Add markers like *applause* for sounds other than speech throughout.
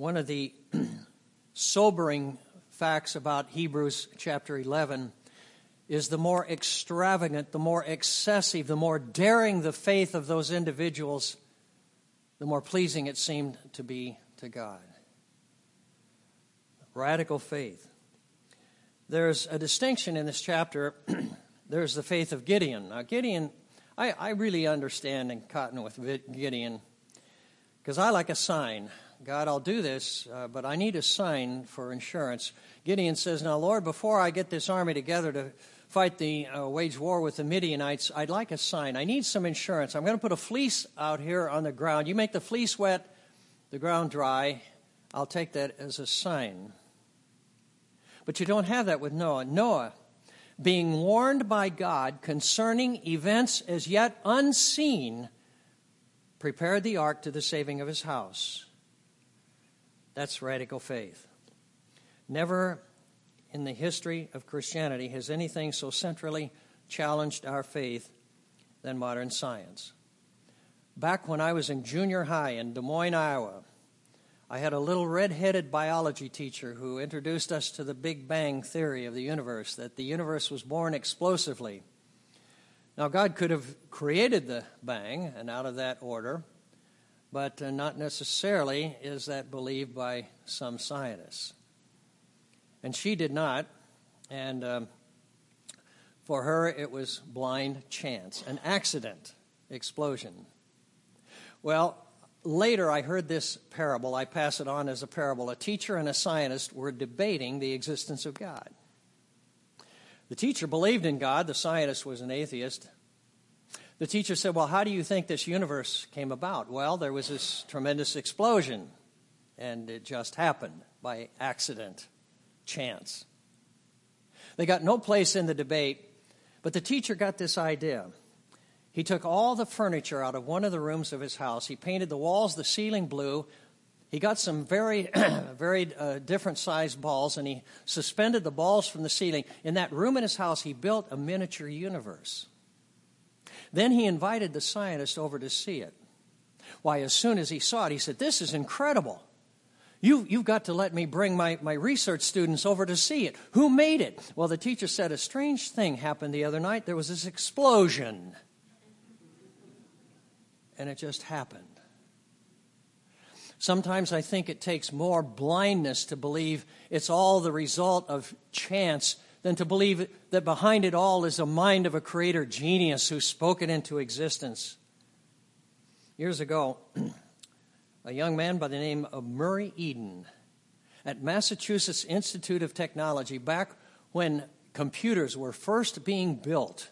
one of the *clears throat* sobering facts about Hebrews chapter 11 is the more extravagant, the more excessive, the more daring the faith of those individuals, the more pleasing it seemed to be to God. Radical faith. There's a distinction in this chapter. *clears throat* There's the faith of Gideon. Now, Gideon, I, I really understand and cotton with Gideon because I like a sign. God, I'll do this, uh, but I need a sign for insurance. Gideon says, Now, Lord, before I get this army together to fight the uh, wage war with the Midianites, I'd like a sign. I need some insurance. I'm going to put a fleece out here on the ground. You make the fleece wet, the ground dry. I'll take that as a sign. But you don't have that with Noah. Noah, being warned by God concerning events as yet unseen, prepared the ark to the saving of his house. That's radical faith. Never in the history of Christianity has anything so centrally challenged our faith than modern science. Back when I was in junior high in Des Moines, Iowa, I had a little red headed biology teacher who introduced us to the Big Bang theory of the universe, that the universe was born explosively. Now, God could have created the bang, and out of that order, but uh, not necessarily is that believed by some scientists. And she did not, and um, for her it was blind chance, an accident, explosion. Well, later I heard this parable. I pass it on as a parable. A teacher and a scientist were debating the existence of God. The teacher believed in God, the scientist was an atheist. The teacher said, Well, how do you think this universe came about? Well, there was this tremendous explosion, and it just happened by accident, chance. They got no place in the debate, but the teacher got this idea. He took all the furniture out of one of the rooms of his house. He painted the walls, the ceiling blue. He got some very, *clears throat* very uh, different sized balls and he suspended the balls from the ceiling. In that room in his house, he built a miniature universe. Then he invited the scientist over to see it. Why, as soon as he saw it, he said, This is incredible. You, you've got to let me bring my, my research students over to see it. Who made it? Well, the teacher said a strange thing happened the other night. There was this explosion. And it just happened. Sometimes I think it takes more blindness to believe it's all the result of chance than to believe that behind it all is a mind of a creator genius who spoke it into existence. Years ago, *clears throat* a young man by the name of Murray Eden at Massachusetts Institute of Technology, back when computers were first being built,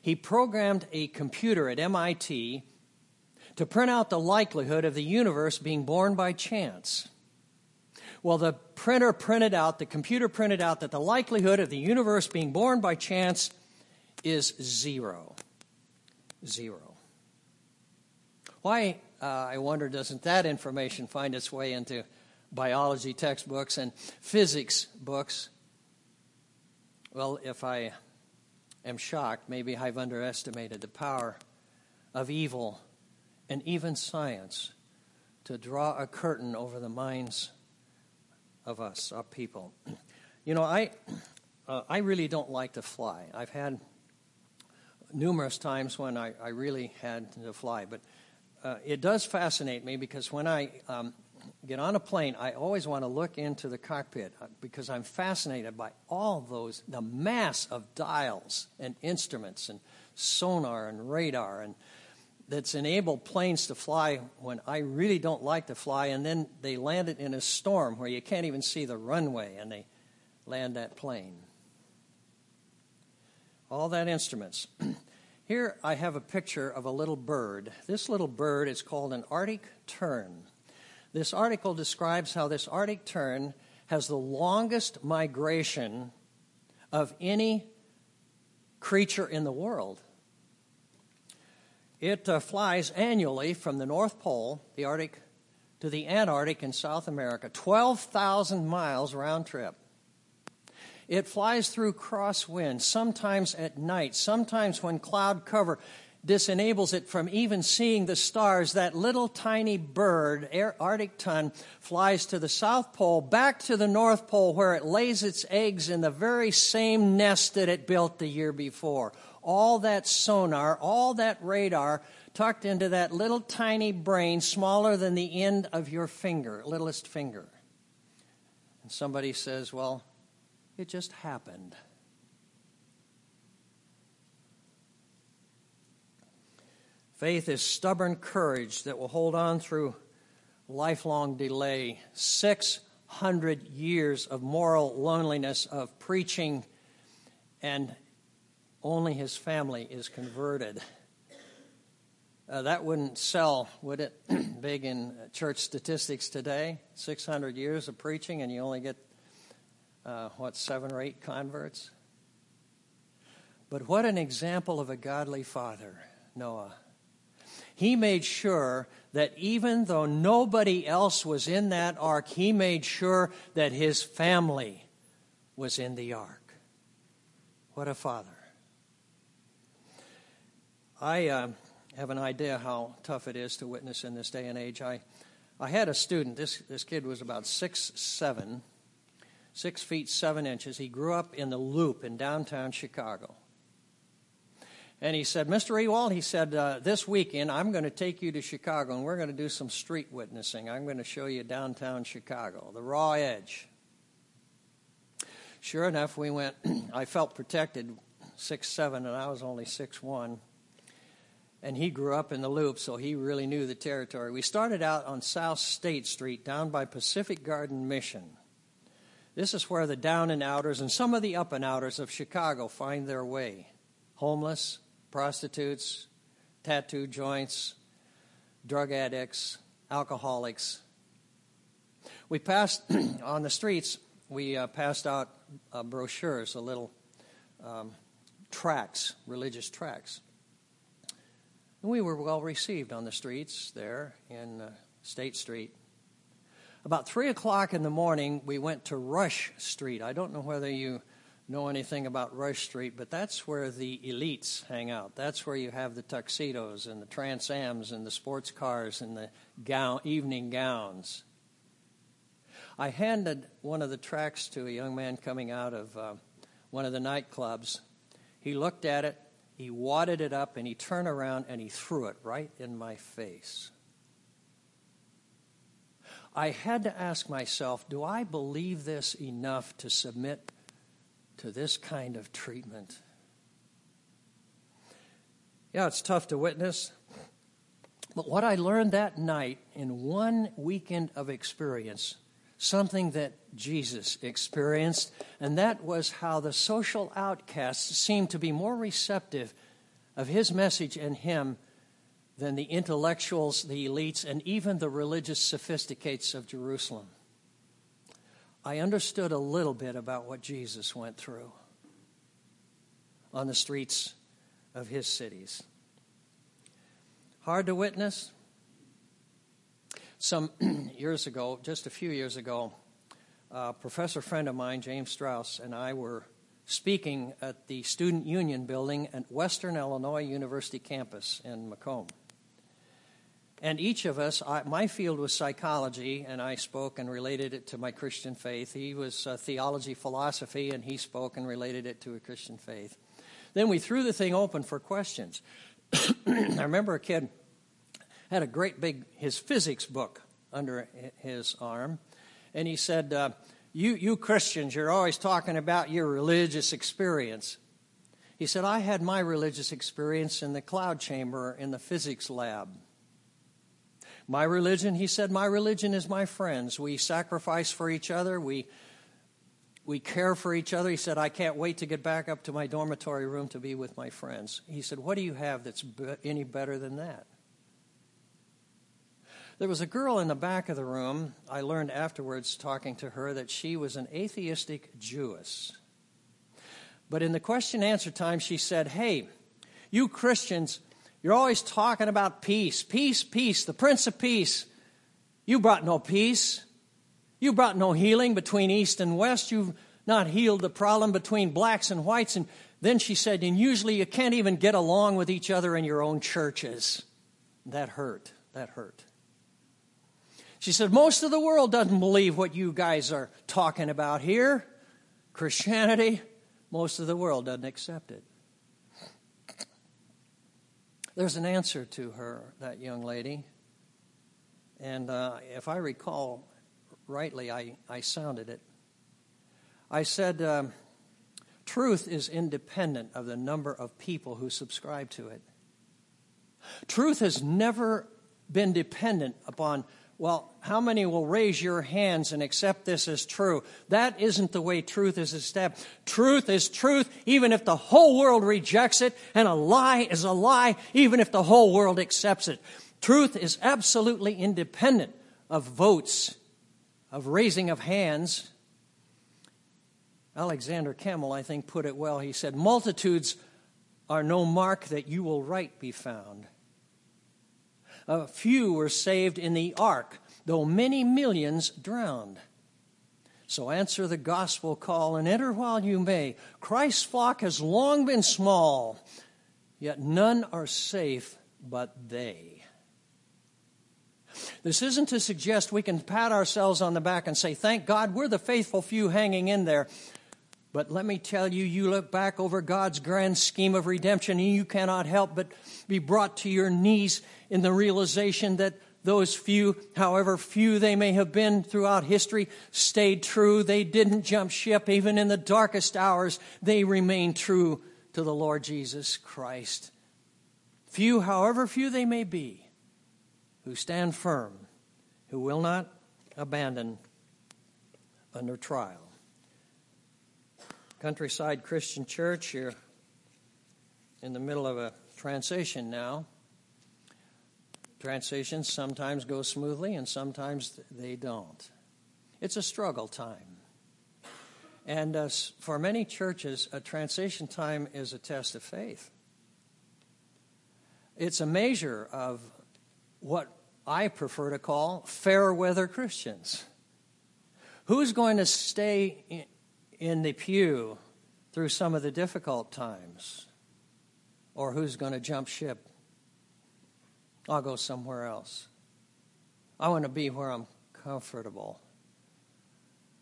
he programmed a computer at MIT to print out the likelihood of the universe being born by chance. Well, the printer printed out, the computer printed out that the likelihood of the universe being born by chance is zero. Zero. Why, uh, I wonder, doesn't that information find its way into biology textbooks and physics books? Well, if I am shocked, maybe I've underestimated the power of evil and even science to draw a curtain over the minds of us, our people. You know, I, uh, I really don't like to fly. I've had numerous times when I, I really had to fly, but uh, it does fascinate me because when I um, get on a plane, I always want to look into the cockpit uh, because I'm fascinated by all those, the mass of dials and instruments and sonar and radar and that's enabled planes to fly when I really don't like to fly, and then they land it in a storm where you can't even see the runway, and they land that plane. All that instruments. *clears throat* Here I have a picture of a little bird. This little bird is called an Arctic tern. This article describes how this Arctic tern has the longest migration of any creature in the world. It uh, flies annually from the North Pole, the Arctic, to the Antarctic in South America, 12,000 miles round trip. It flies through crosswinds, sometimes at night, sometimes when cloud cover. disenables it from even seeing the stars. That little tiny bird, Arctic tern, flies to the South Pole, back to the North Pole, where it lays its eggs in the very same nest that it built the year before. All that sonar, all that radar tucked into that little tiny brain, smaller than the end of your finger, littlest finger. And somebody says, Well, it just happened. Faith is stubborn courage that will hold on through lifelong delay. 600 years of moral loneliness, of preaching, and only his family is converted. Uh, that wouldn't sell, would it? *clears throat* Big in church statistics today. 600 years of preaching, and you only get, uh, what, seven or eight converts? But what an example of a godly father, Noah he made sure that even though nobody else was in that ark, he made sure that his family was in the ark. What a father. I uh, have an idea how tough it is to witness in this day and age. I, I had a student, this, this kid was about six, seven, six feet, seven inches. He grew up in the Loop in downtown Chicago. And he said, Mr. Ewald, he said, uh, this weekend I'm going to take you to Chicago and we're going to do some street witnessing. I'm going to show you downtown Chicago, the raw edge. Sure enough, we went. *clears throat* I felt protected, six seven, and I was only six one. And he grew up in the loop, so he really knew the territory. We started out on South State Street down by Pacific Garden Mission. This is where the down and outers and some of the up and outers of Chicago find their way. Homeless, prostitutes, tattoo joints, drug addicts, alcoholics. We passed *clears throat* on the streets, we uh, passed out uh, brochures, a little um, tracts, religious tracts. And we were well received on the streets there in uh, State Street. About 3 o'clock in the morning, we went to Rush Street. I don't know whether you know anything about Rush Street, but that's where the elites hang out. That's where you have the tuxedos and the transams and the sports cars and the gown, evening gowns. I handed one of the tracts to a young man coming out of uh, one of the nightclubs. He looked at it, he wadded it up, and he turned around and he threw it right in my face. I had to ask myself, do I believe this enough to submit to this kind of treatment. Yeah, it's tough to witness. But what I learned that night in one weekend of experience, something that Jesus experienced, and that was how the social outcasts seemed to be more receptive of his message and him than the intellectuals, the elites, and even the religious sophisticates of Jerusalem. I understood a little bit about what Jesus went through on the streets of his cities. Hard to witness? Some *clears throat* years ago, just a few years ago, a professor friend of mine, James Strauss, and I were speaking at the Student Union building at Western Illinois University campus in Macomb. And each of us, I, my field was psychology, and I spoke and related it to my Christian faith. He was uh, theology, philosophy, and he spoke and related it to a Christian faith. Then we threw the thing open for questions. *clears throat* I remember a kid had a great big, his physics book under his arm, and he said, uh, you, you Christians, you're always talking about your religious experience. He said, I had my religious experience in the cloud chamber in the physics lab. My religion, he said, my religion is my friends. We sacrifice for each other. We, we care for each other. He said, I can't wait to get back up to my dormitory room to be with my friends. He said, What do you have that's any better than that? There was a girl in the back of the room. I learned afterwards, talking to her, that she was an atheistic Jewess. But in the question answer time, she said, Hey, you Christians, you're always talking about peace, peace, peace, the Prince of Peace. You brought no peace. You brought no healing between East and West. You've not healed the problem between blacks and whites. And Then she said, and usually you can't even get along with each other in your own churches. That hurt. That hurt. She said, most of the world doesn't believe what you guys are talking about here. Christianity, most of the world doesn't accept it. There's an answer to her, that young lady. And uh, if I recall rightly, I, I sounded it. I said, um, truth is independent of the number of people who subscribe to it. Truth has never been dependent upon, well, how many will raise your hands and accept this as true? That isn't the way truth is established. Truth is truth, even if the whole world rejects it, and a lie is a lie, even if the whole world accepts it. Truth is absolutely independent of votes, of raising of hands, Alexander Campbell, I think, put it well. He said, Multitudes are no mark that you will right be found. A few were saved in the ark, though many millions drowned. So answer the gospel call and enter while you may. Christ's flock has long been small, yet none are safe but they. This isn't to suggest we can pat ourselves on the back and say, Thank God we're the faithful few hanging in there. But let me tell you, you look back over God's grand scheme of redemption, and you cannot help but be brought to your knees in the realization that those few, however few they may have been throughout history, stayed true. They didn't jump ship. Even in the darkest hours, they remained true to the Lord Jesus Christ. Few, however few they may be, who stand firm, who will not abandon under trial. Countryside Christian Church. You're in the middle of a transition now. Transitions sometimes go smoothly and sometimes they don't. It's a struggle time. And uh, for many churches, a transition time is a test of faith. It's a measure of what I prefer to call fair weather Christians. Who's going to stay in the pew through some of the difficult times? Or who's going to jump ship? I'll go somewhere else. I want to be where I'm comfortable.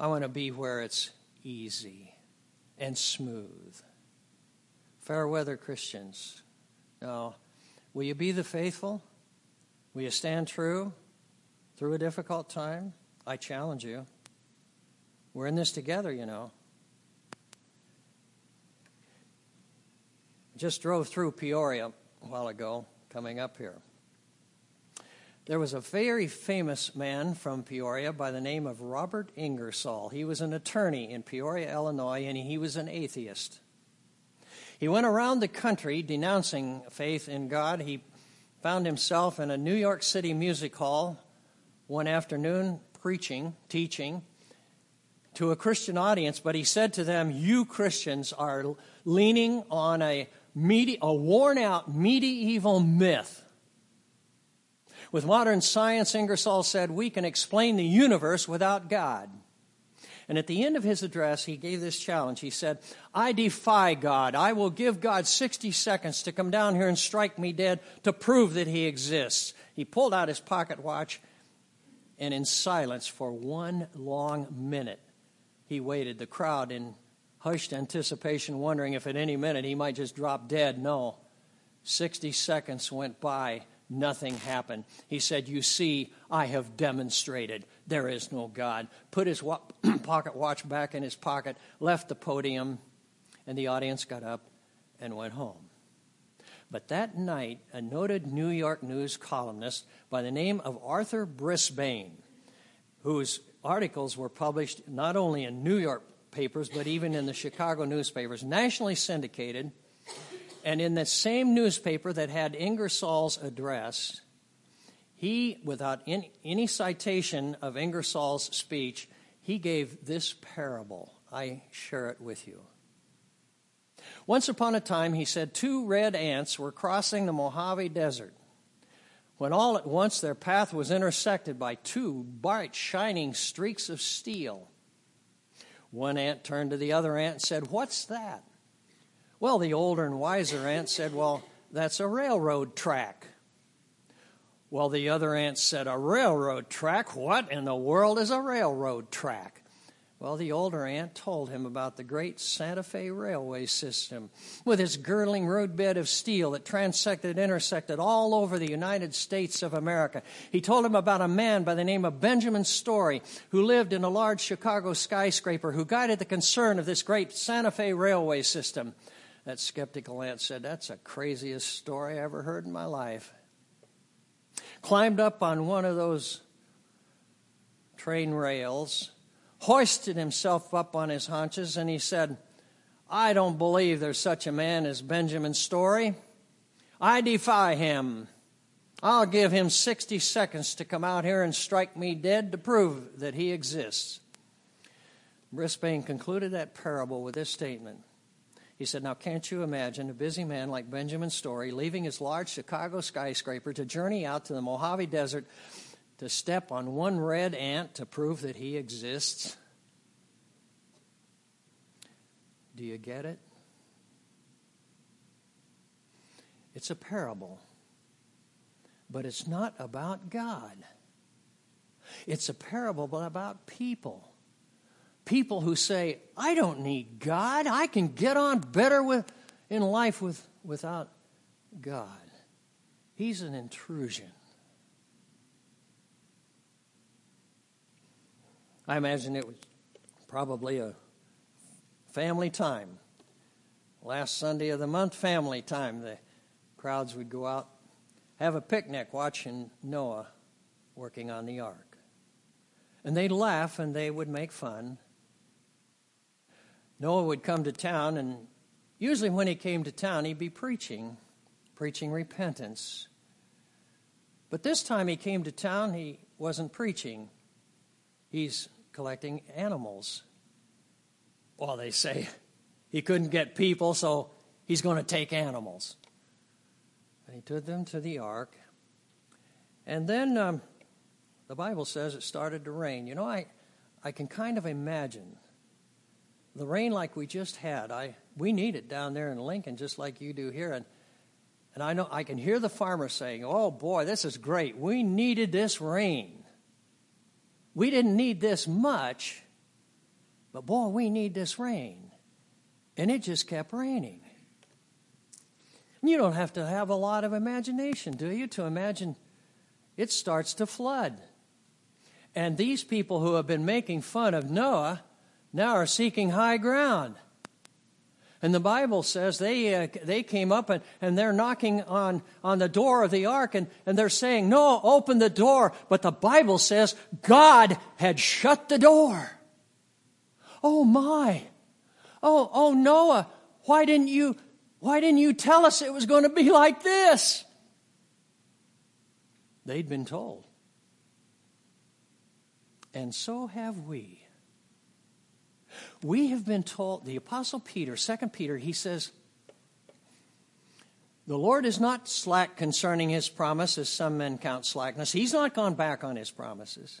I want to be where it's easy and smooth. Fair weather Christians. Now, will you be the faithful? Will you stand true through a difficult time? I challenge you. We're in this together, you know. Just drove through Peoria a while ago, coming up here. There was a very famous man from Peoria by the name of Robert Ingersoll. He was an attorney in Peoria, Illinois, and he was an atheist. He went around the country denouncing faith in God. He found himself in a New York City music hall one afternoon preaching, teaching to a Christian audience, but he said to them, You Christians are leaning on a medi- a worn out medieval myth. With modern science, Ingersoll said, we can explain the universe without God. And at the end of his address, he gave this challenge. He said, I defy God. I will give God 60 seconds to come down here and strike me dead to prove that he exists. He pulled out his pocket watch, and in silence for one long minute, he waited. The crowd, in hushed anticipation, wondering if at any minute he might just drop dead. No. 60 seconds went by, nothing happened. He said, You see, I have demonstrated there is no God. Put his wa- *clears throat* pocket watch back in his pocket, left the podium, and the audience got up and went home. But that night, a noted New York News columnist by the name of Arthur Brisbane, whose articles were published not only in New York papers, but even in the Chicago newspapers, nationally syndicated. And in the same newspaper that had Ingersoll's address, he, without any, any citation of Ingersoll's speech, he gave this parable. I share it with you. Once upon a time, he said, two red ants were crossing the Mojave Desert when all at once their path was intersected by two bright, shining streaks of steel. One ant turned to the other ant and said, What's that? Well, the older and wiser ant said, Well, that's a railroad track. Well, the other ant said, A railroad track? What in the world is a railroad track? Well, the older ant told him about the great Santa Fe railway system with its girdling roadbed of steel that transected, and intersected all over the United States of America. He told him about a man by the name of Benjamin Story who lived in a large Chicago skyscraper who guided the concern of this great Santa Fe railway system. That skeptical ant said, That's the craziest story I ever heard in my life. Climbed up on one of those train rails hoisted himself up on his haunches and he said, I don't believe there's such a man as Benjamin Story. I defy him. I'll give him 60 seconds to come out here and strike me dead to prove that he exists. Brisbane concluded that parable with this statement. He said, Now, can't you imagine a busy man like Benjamin Story leaving his large Chicago skyscraper to journey out to the Mojave Desert to step on one red ant to prove that he exists. Do you get it? It's a parable, but it's not about God. It's a parable about people. People who say, I don't need God. I can get on better with, in life with, without God. He's an intrusion. I imagine it was probably a family time. Last Sunday of the month, family time. The crowds would go out, have a picnic watching Noah working on the ark. And they'd laugh and they would make fun. Noah would come to town, and usually when he came to town, he'd be preaching, preaching repentance. But this time he came to town, he wasn't preaching he's collecting animals. Well, they say he couldn't get people, so he's going to take animals. And he took them to the ark. And then um, the Bible says it started to rain. You know, I, I can kind of imagine the rain like we just had. I, we need it down there in Lincoln, just like you do here. And, and I know I can hear the farmer saying, Oh boy, this is great. We needed this rain. We didn't need this much, but boy, we need this rain. And it just kept raining. You don't have to have a lot of imagination, do you, to imagine it starts to flood. And these people who have been making fun of Noah now are seeking high ground. And the Bible says they, uh, they came up and, and they're knocking on, on the door of the ark and, and they're saying, No, open the door. But the Bible says God had shut the door. Oh my. Oh, oh Noah, why didn't you, why didn't you tell us it was going to be like this? They'd been told. And so have we. We have been told, the Apostle Peter, 2 Peter, he says, The Lord is not slack concerning his promise, as some men count slackness. He's not gone back on his promises.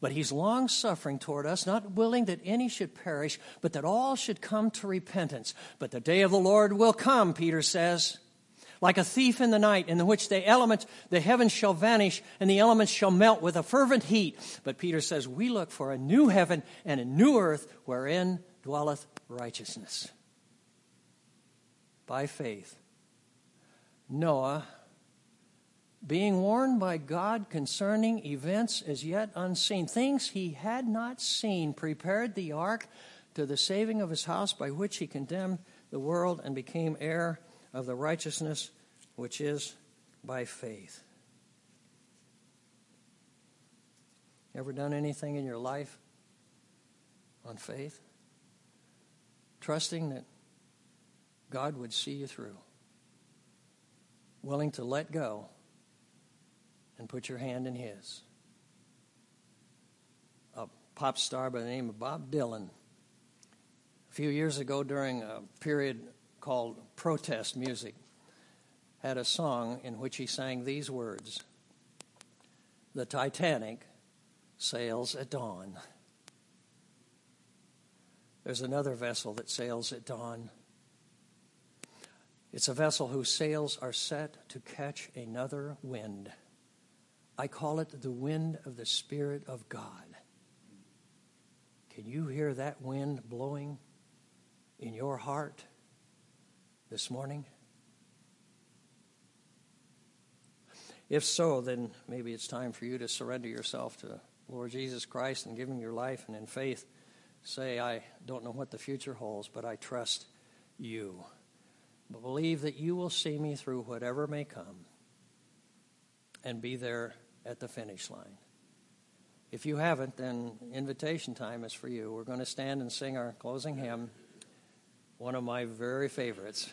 But he's long suffering toward us, not willing that any should perish, but that all should come to repentance. But the day of the Lord will come, Peter says like a thief in the night, in which the elements, the heavens shall vanish, and the elements shall melt with a fervent heat. But Peter says, We look for a new heaven and a new earth wherein dwelleth righteousness. By faith, Noah, being warned by God concerning events as yet unseen, things he had not seen, prepared the ark to the saving of his house, by which he condemned the world and became heir of the righteousness which is by faith. Ever done anything in your life on faith? Trusting that God would see you through. Willing to let go and put your hand in His. A pop star by the name of Bob Dylan. A few years ago, during a period called protest music, had a song in which he sang these words The Titanic sails at dawn. There's another vessel that sails at dawn It's a vessel whose sails are set to catch another wind. I call it the wind of the Spirit of God. Can you hear that wind blowing in your heart this morning? If so, then maybe it's time for you to surrender yourself to Lord Jesus Christ and give him your life and in faith say, I don't know what the future holds, but I trust you. But believe that you will see me through whatever may come and be there at the finish line. If you haven't, then invitation time is for you. We're going to stand and sing our closing hymn, one of my very favorites